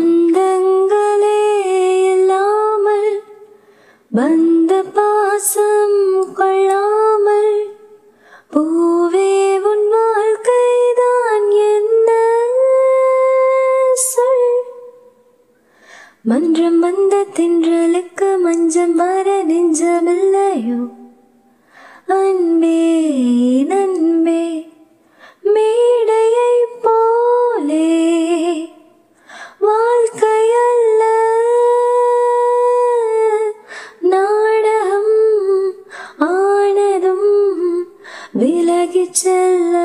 சொந்தங்களே இல்லாமல் பந்த பாசம் கொள்ளாமல் பூவே உன் வாழ்க்கைதான் என்ன சொல்? மன்றம் வந்த தின்றலுக்கு மஞ்சம் வர நெஞ்சமில்லையோ? அன்பே விலகி செல்ல.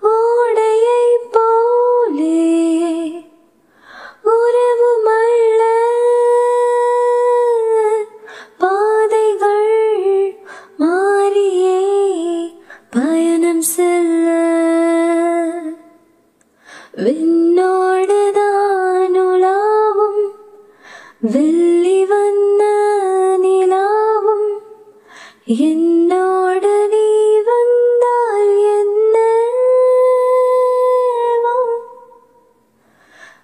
ஓடையை போலே உறவுமல்ல பாதைகள் மாறியே பயணம் செல்ல. விண்ணோடுதான் உலாவும். வெள்ளி என்னோடு நீ வந்தால் என்ன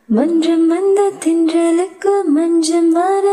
மன்றம் வந்த தின்றலுக்கு மஞ்சம் வர